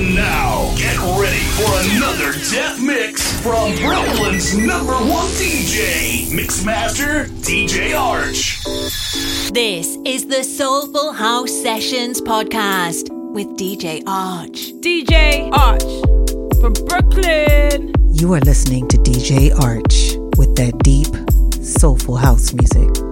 This is it. And now, get ready for another death mix from Brooklyn's number one DJ, Mixmaster DJ Arch. This is the Soulful House Sessions podcast with DJ Arch. DJ Arch from Brooklyn. You are listening to DJ Arch with that deep, soulful house music.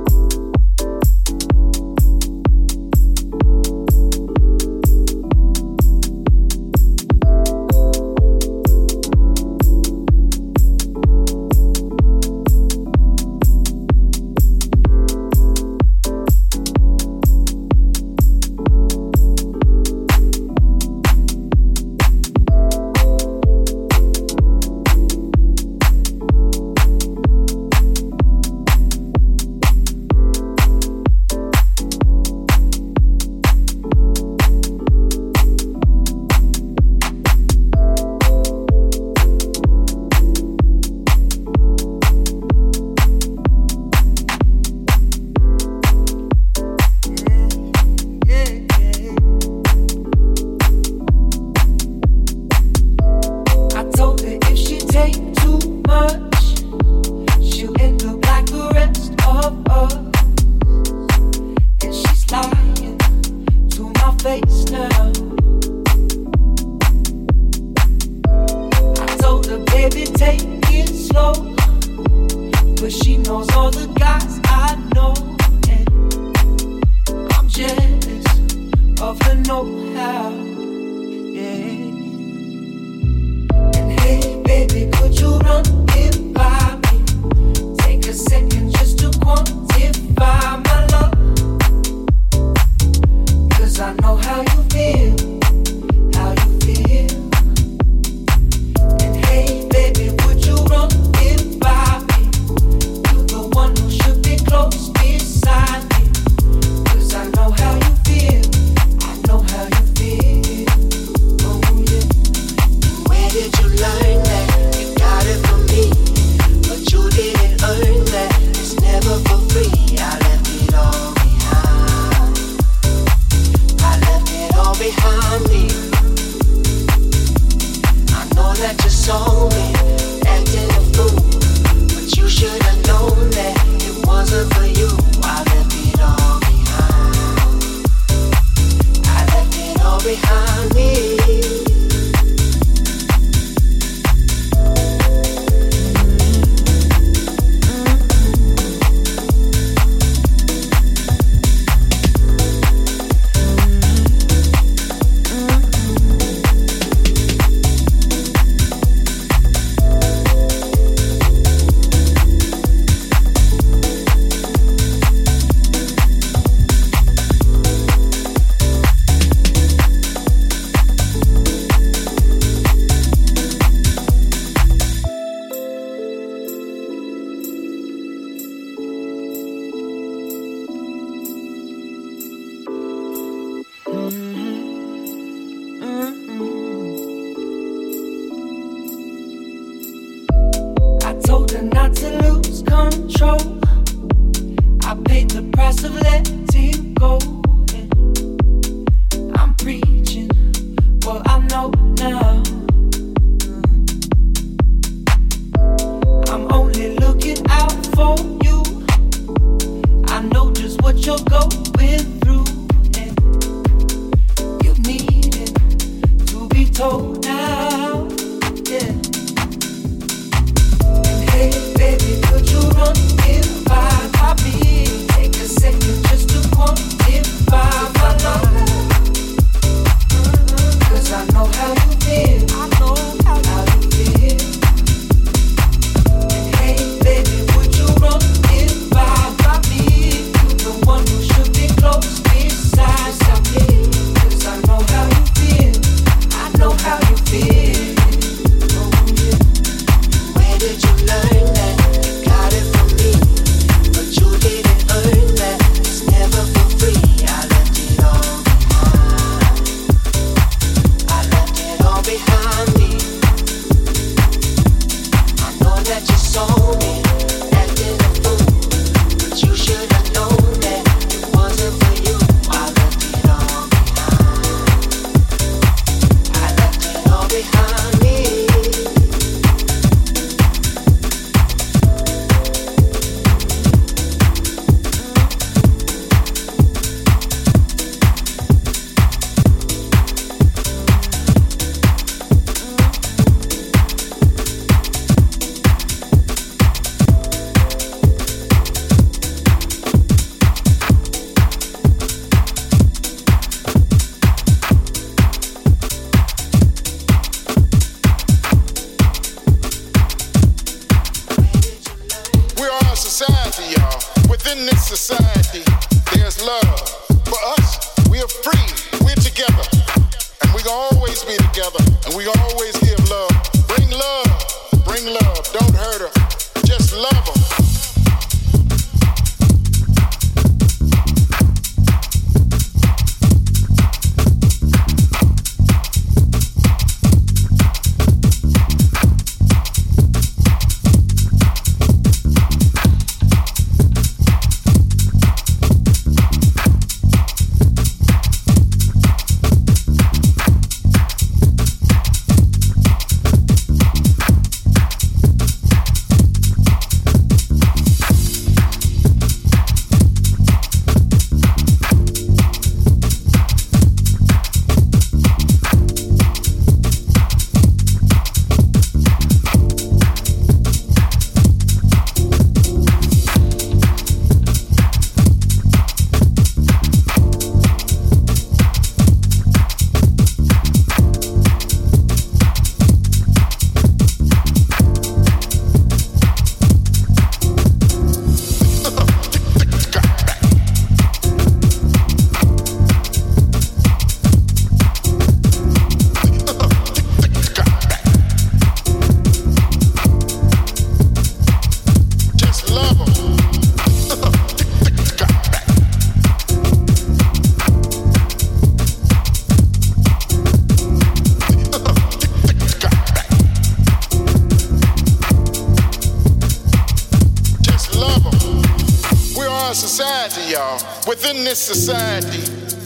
This society,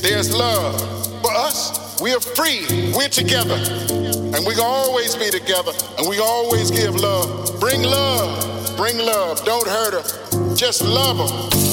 there's love. For us, we are free. We're together. And we can always be together. And we always give love. Bring love. Bring love. Don't hurt her. Just love them.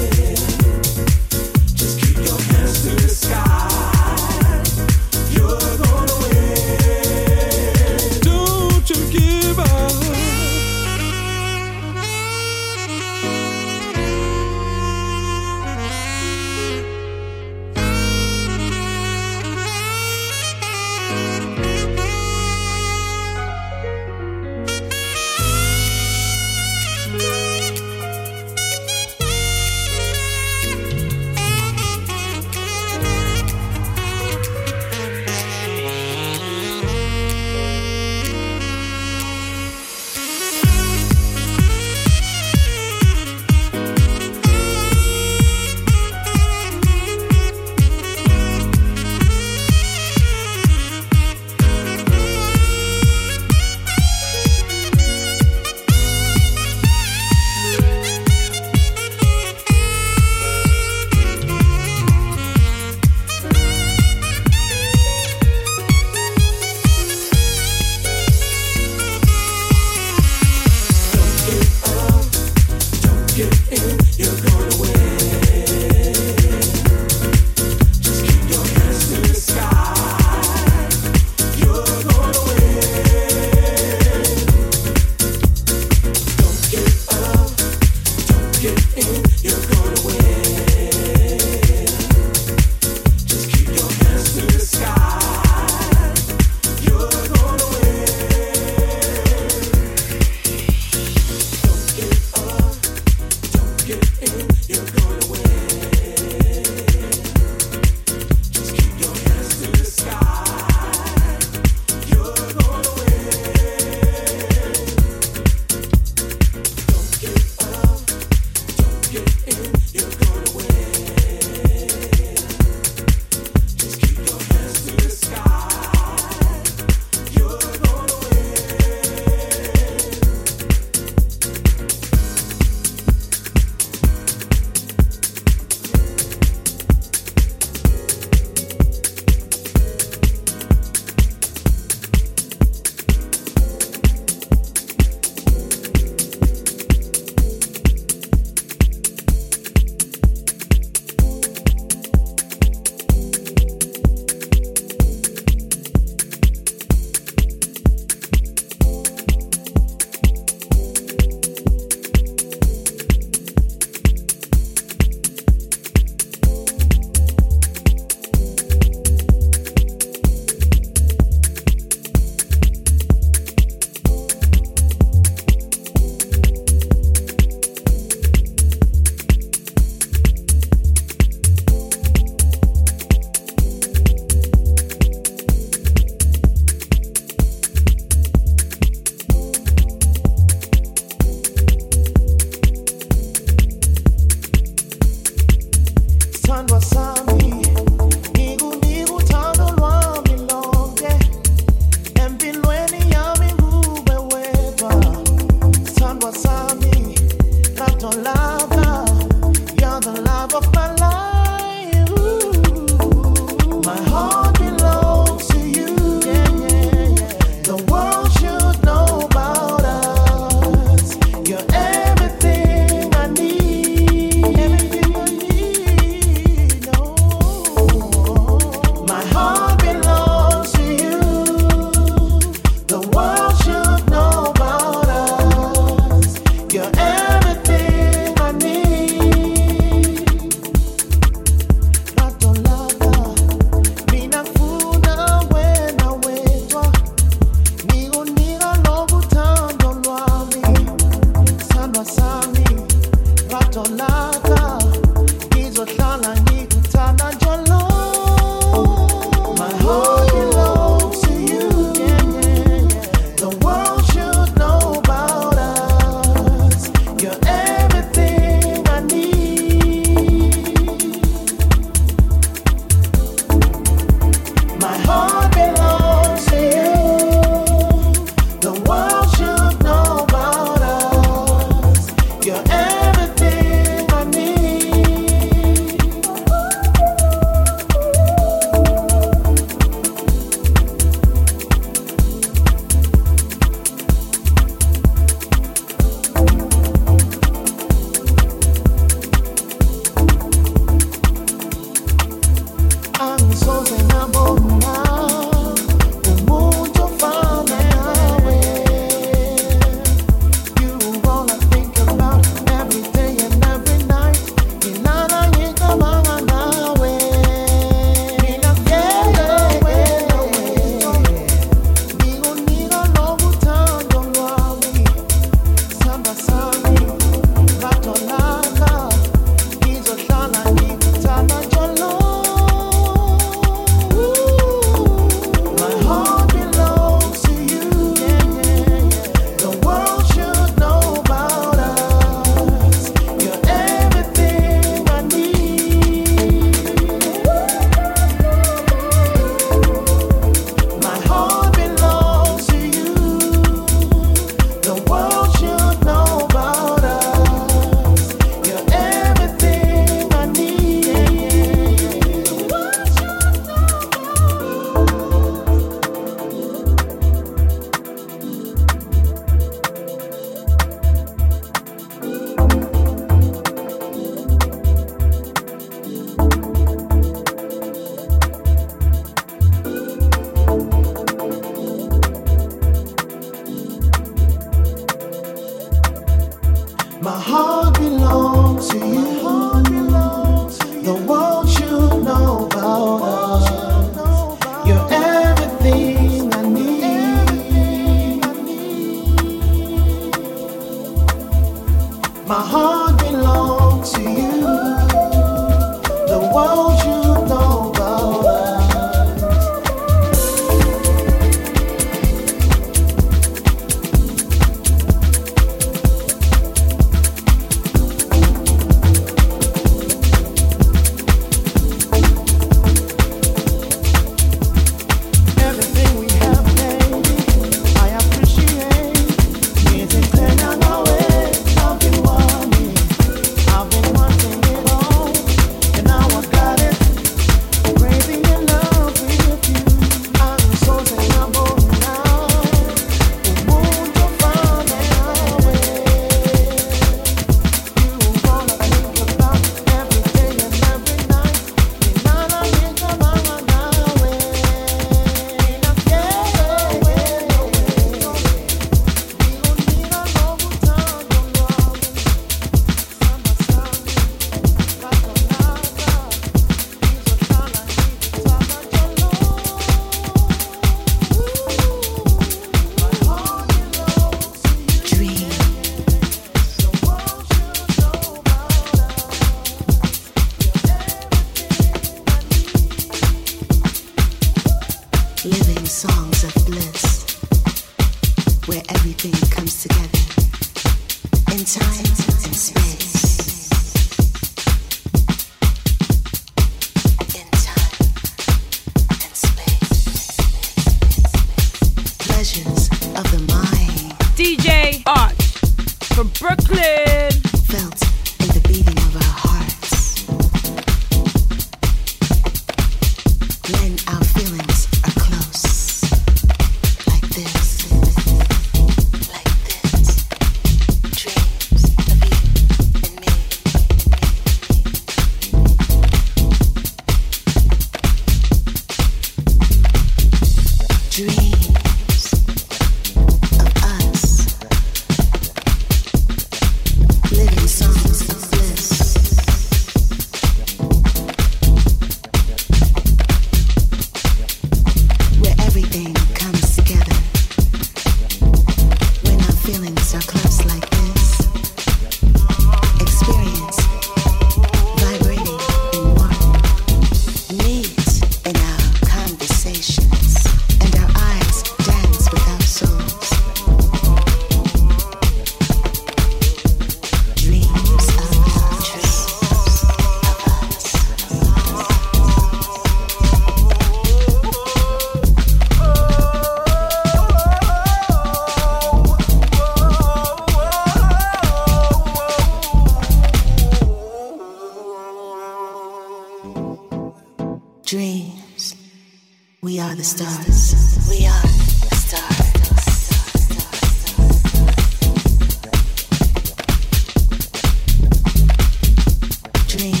Dreams.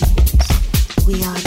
We are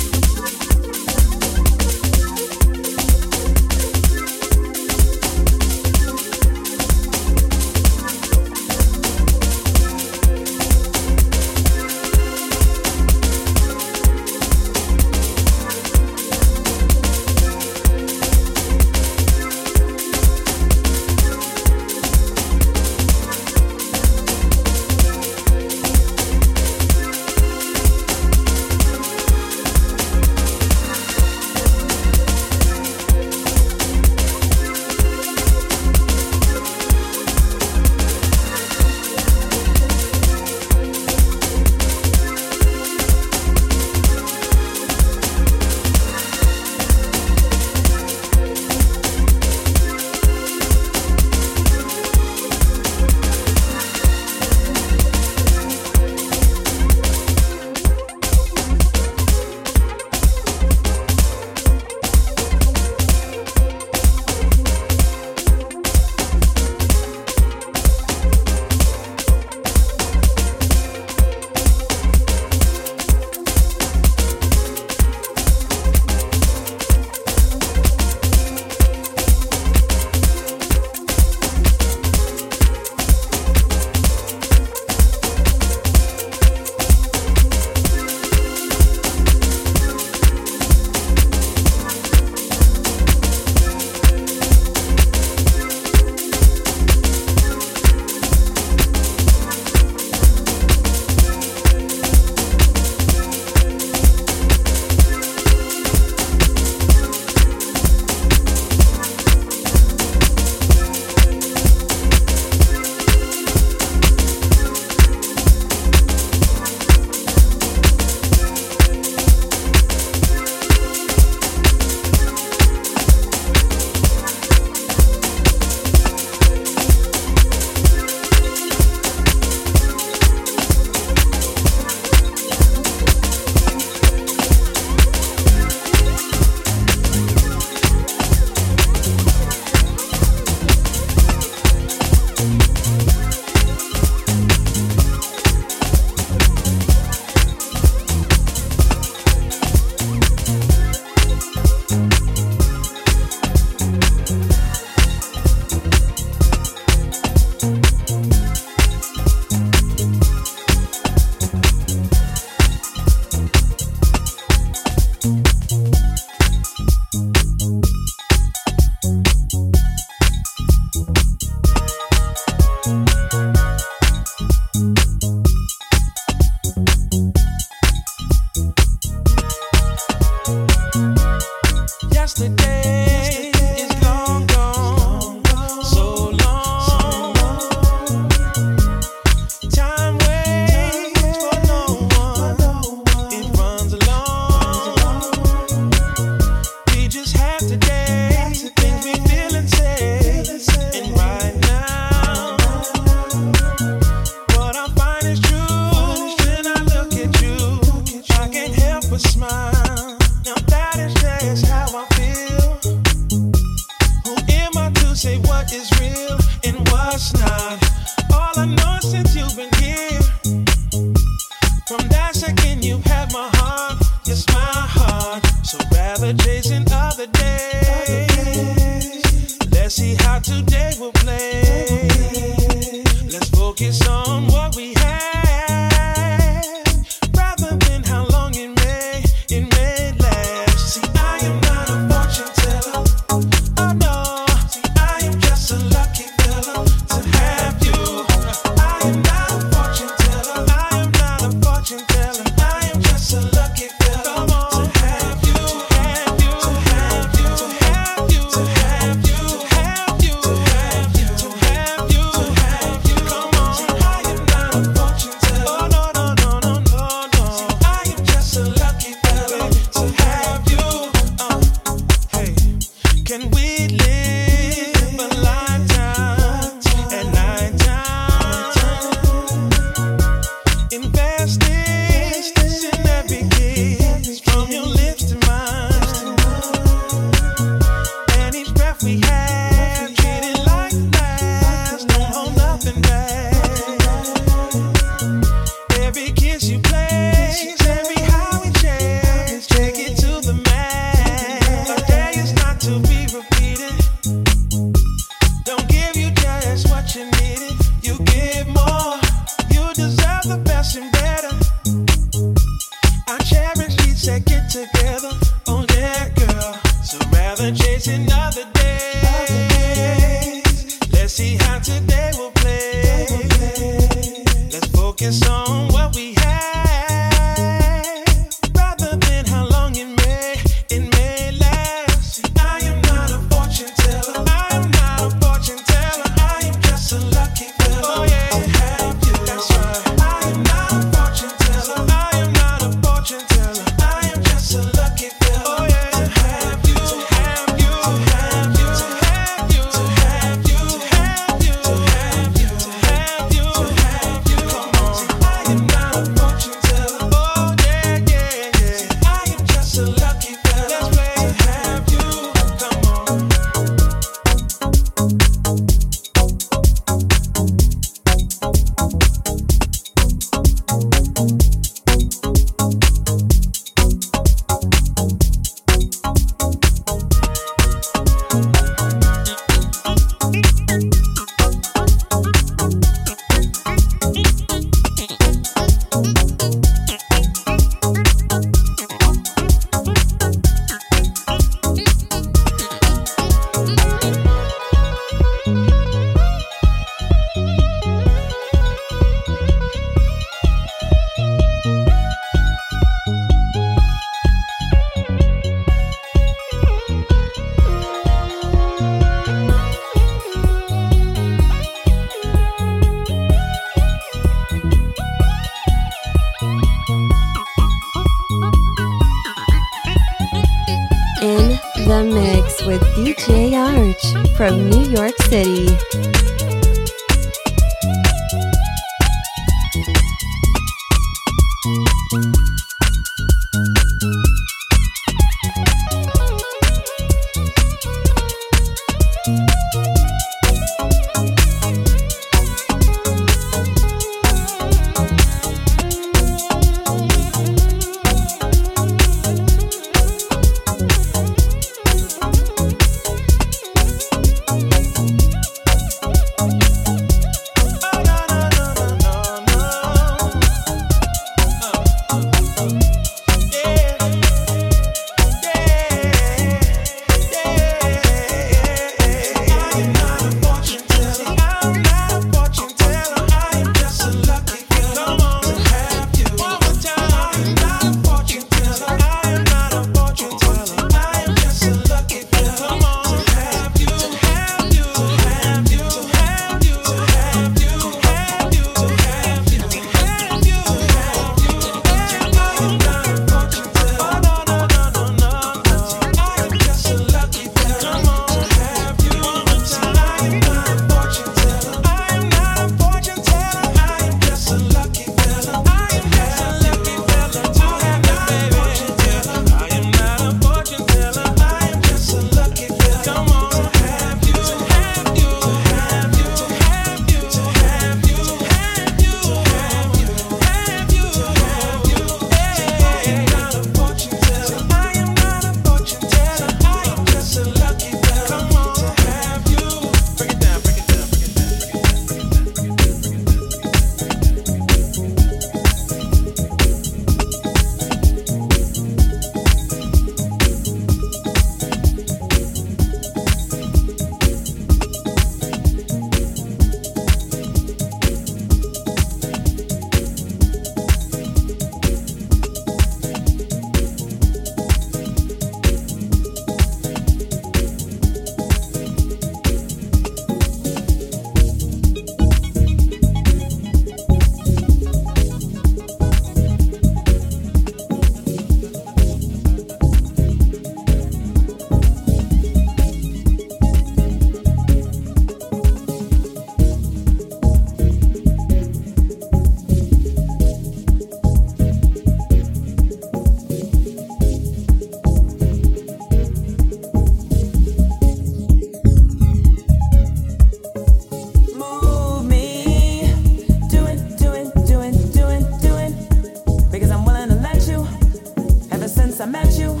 I met you.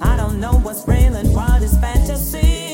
I don't know what's real and what is fantasy.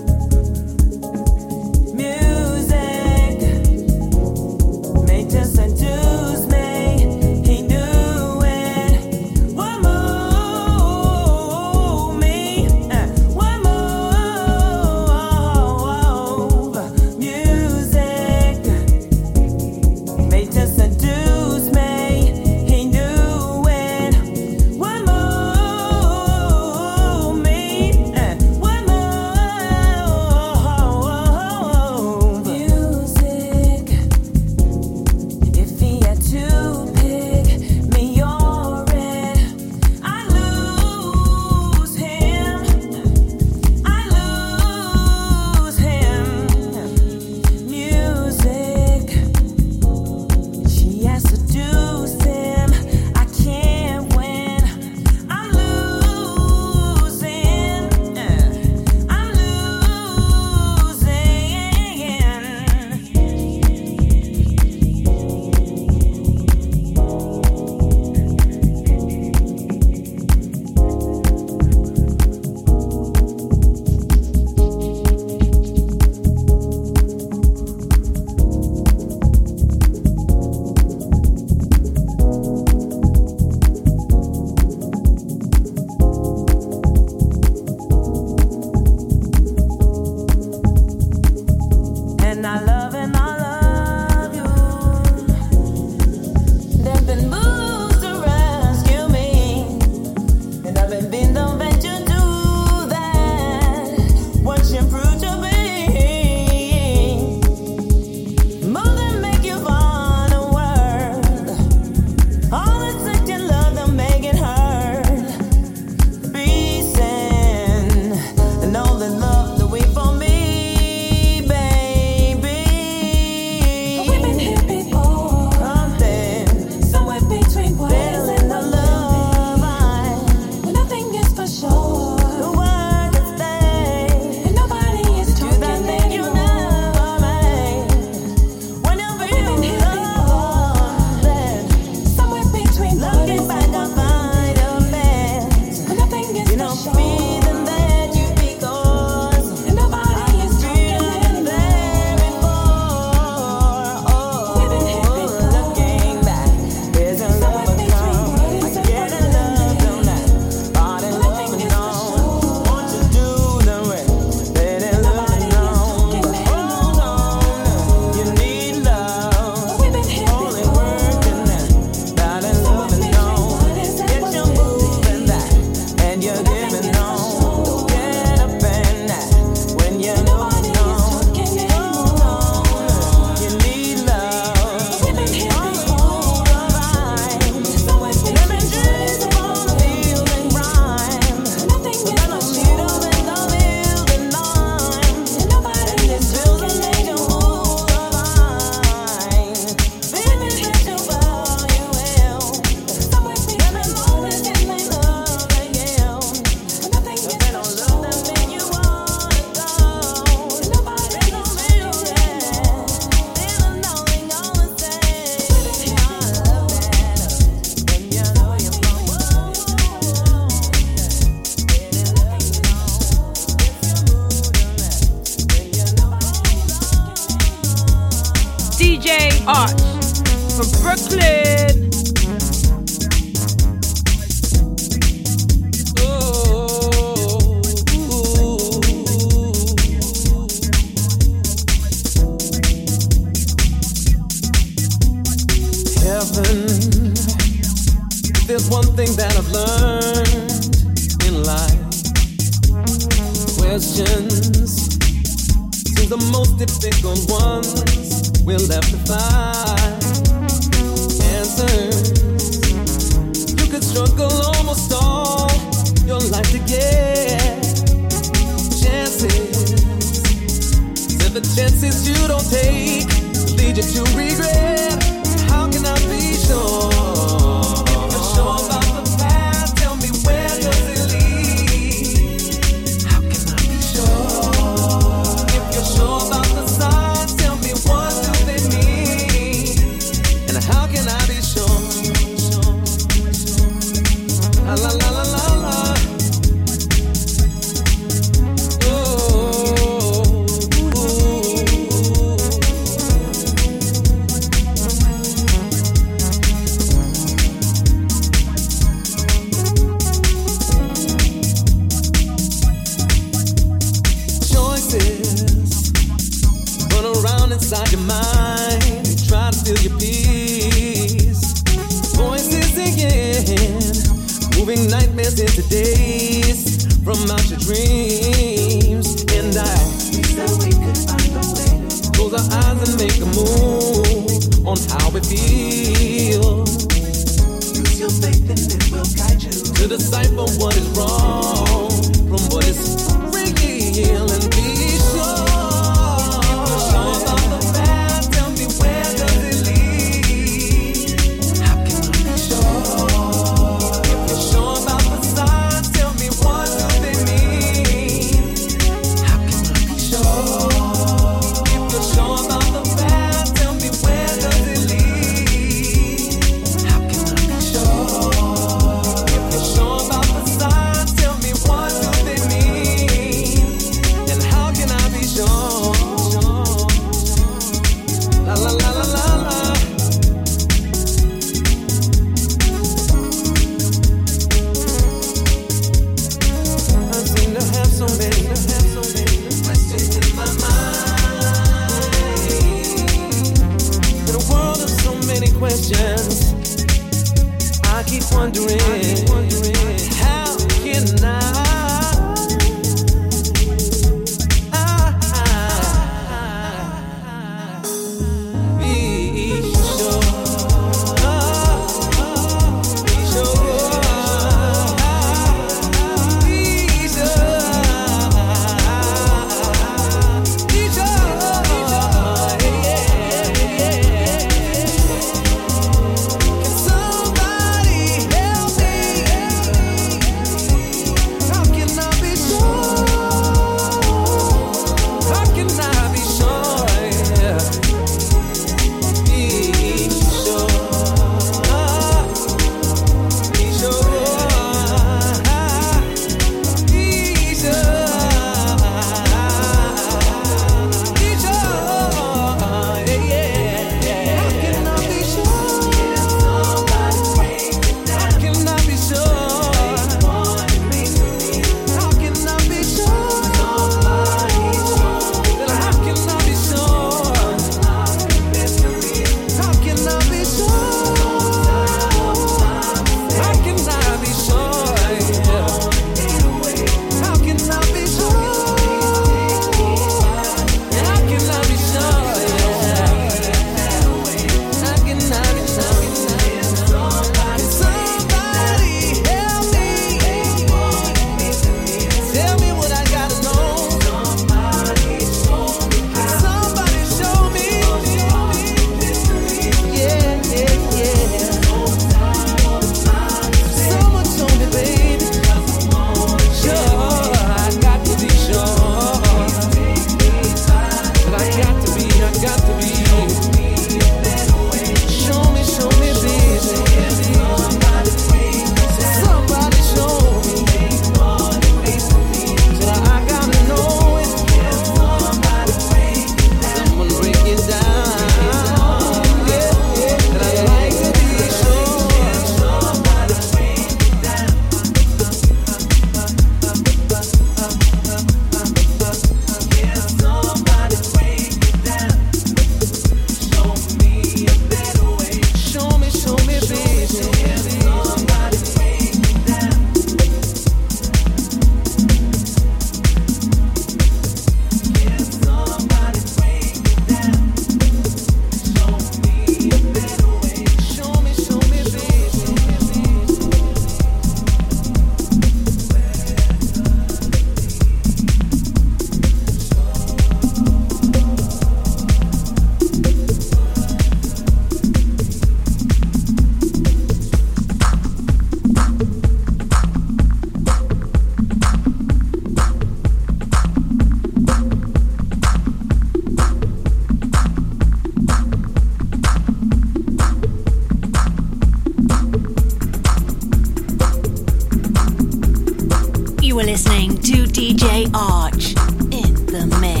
You were listening to DJ Arch in the mix.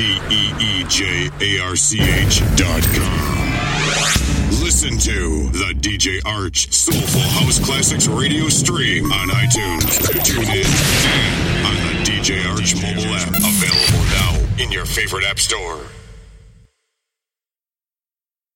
www.deejarch.com. Listen to the DJ Arch Soulful House Classics radio stream on iTunes, TuneIn, and on the DJ Arch mobile app. Available now in your favorite app store.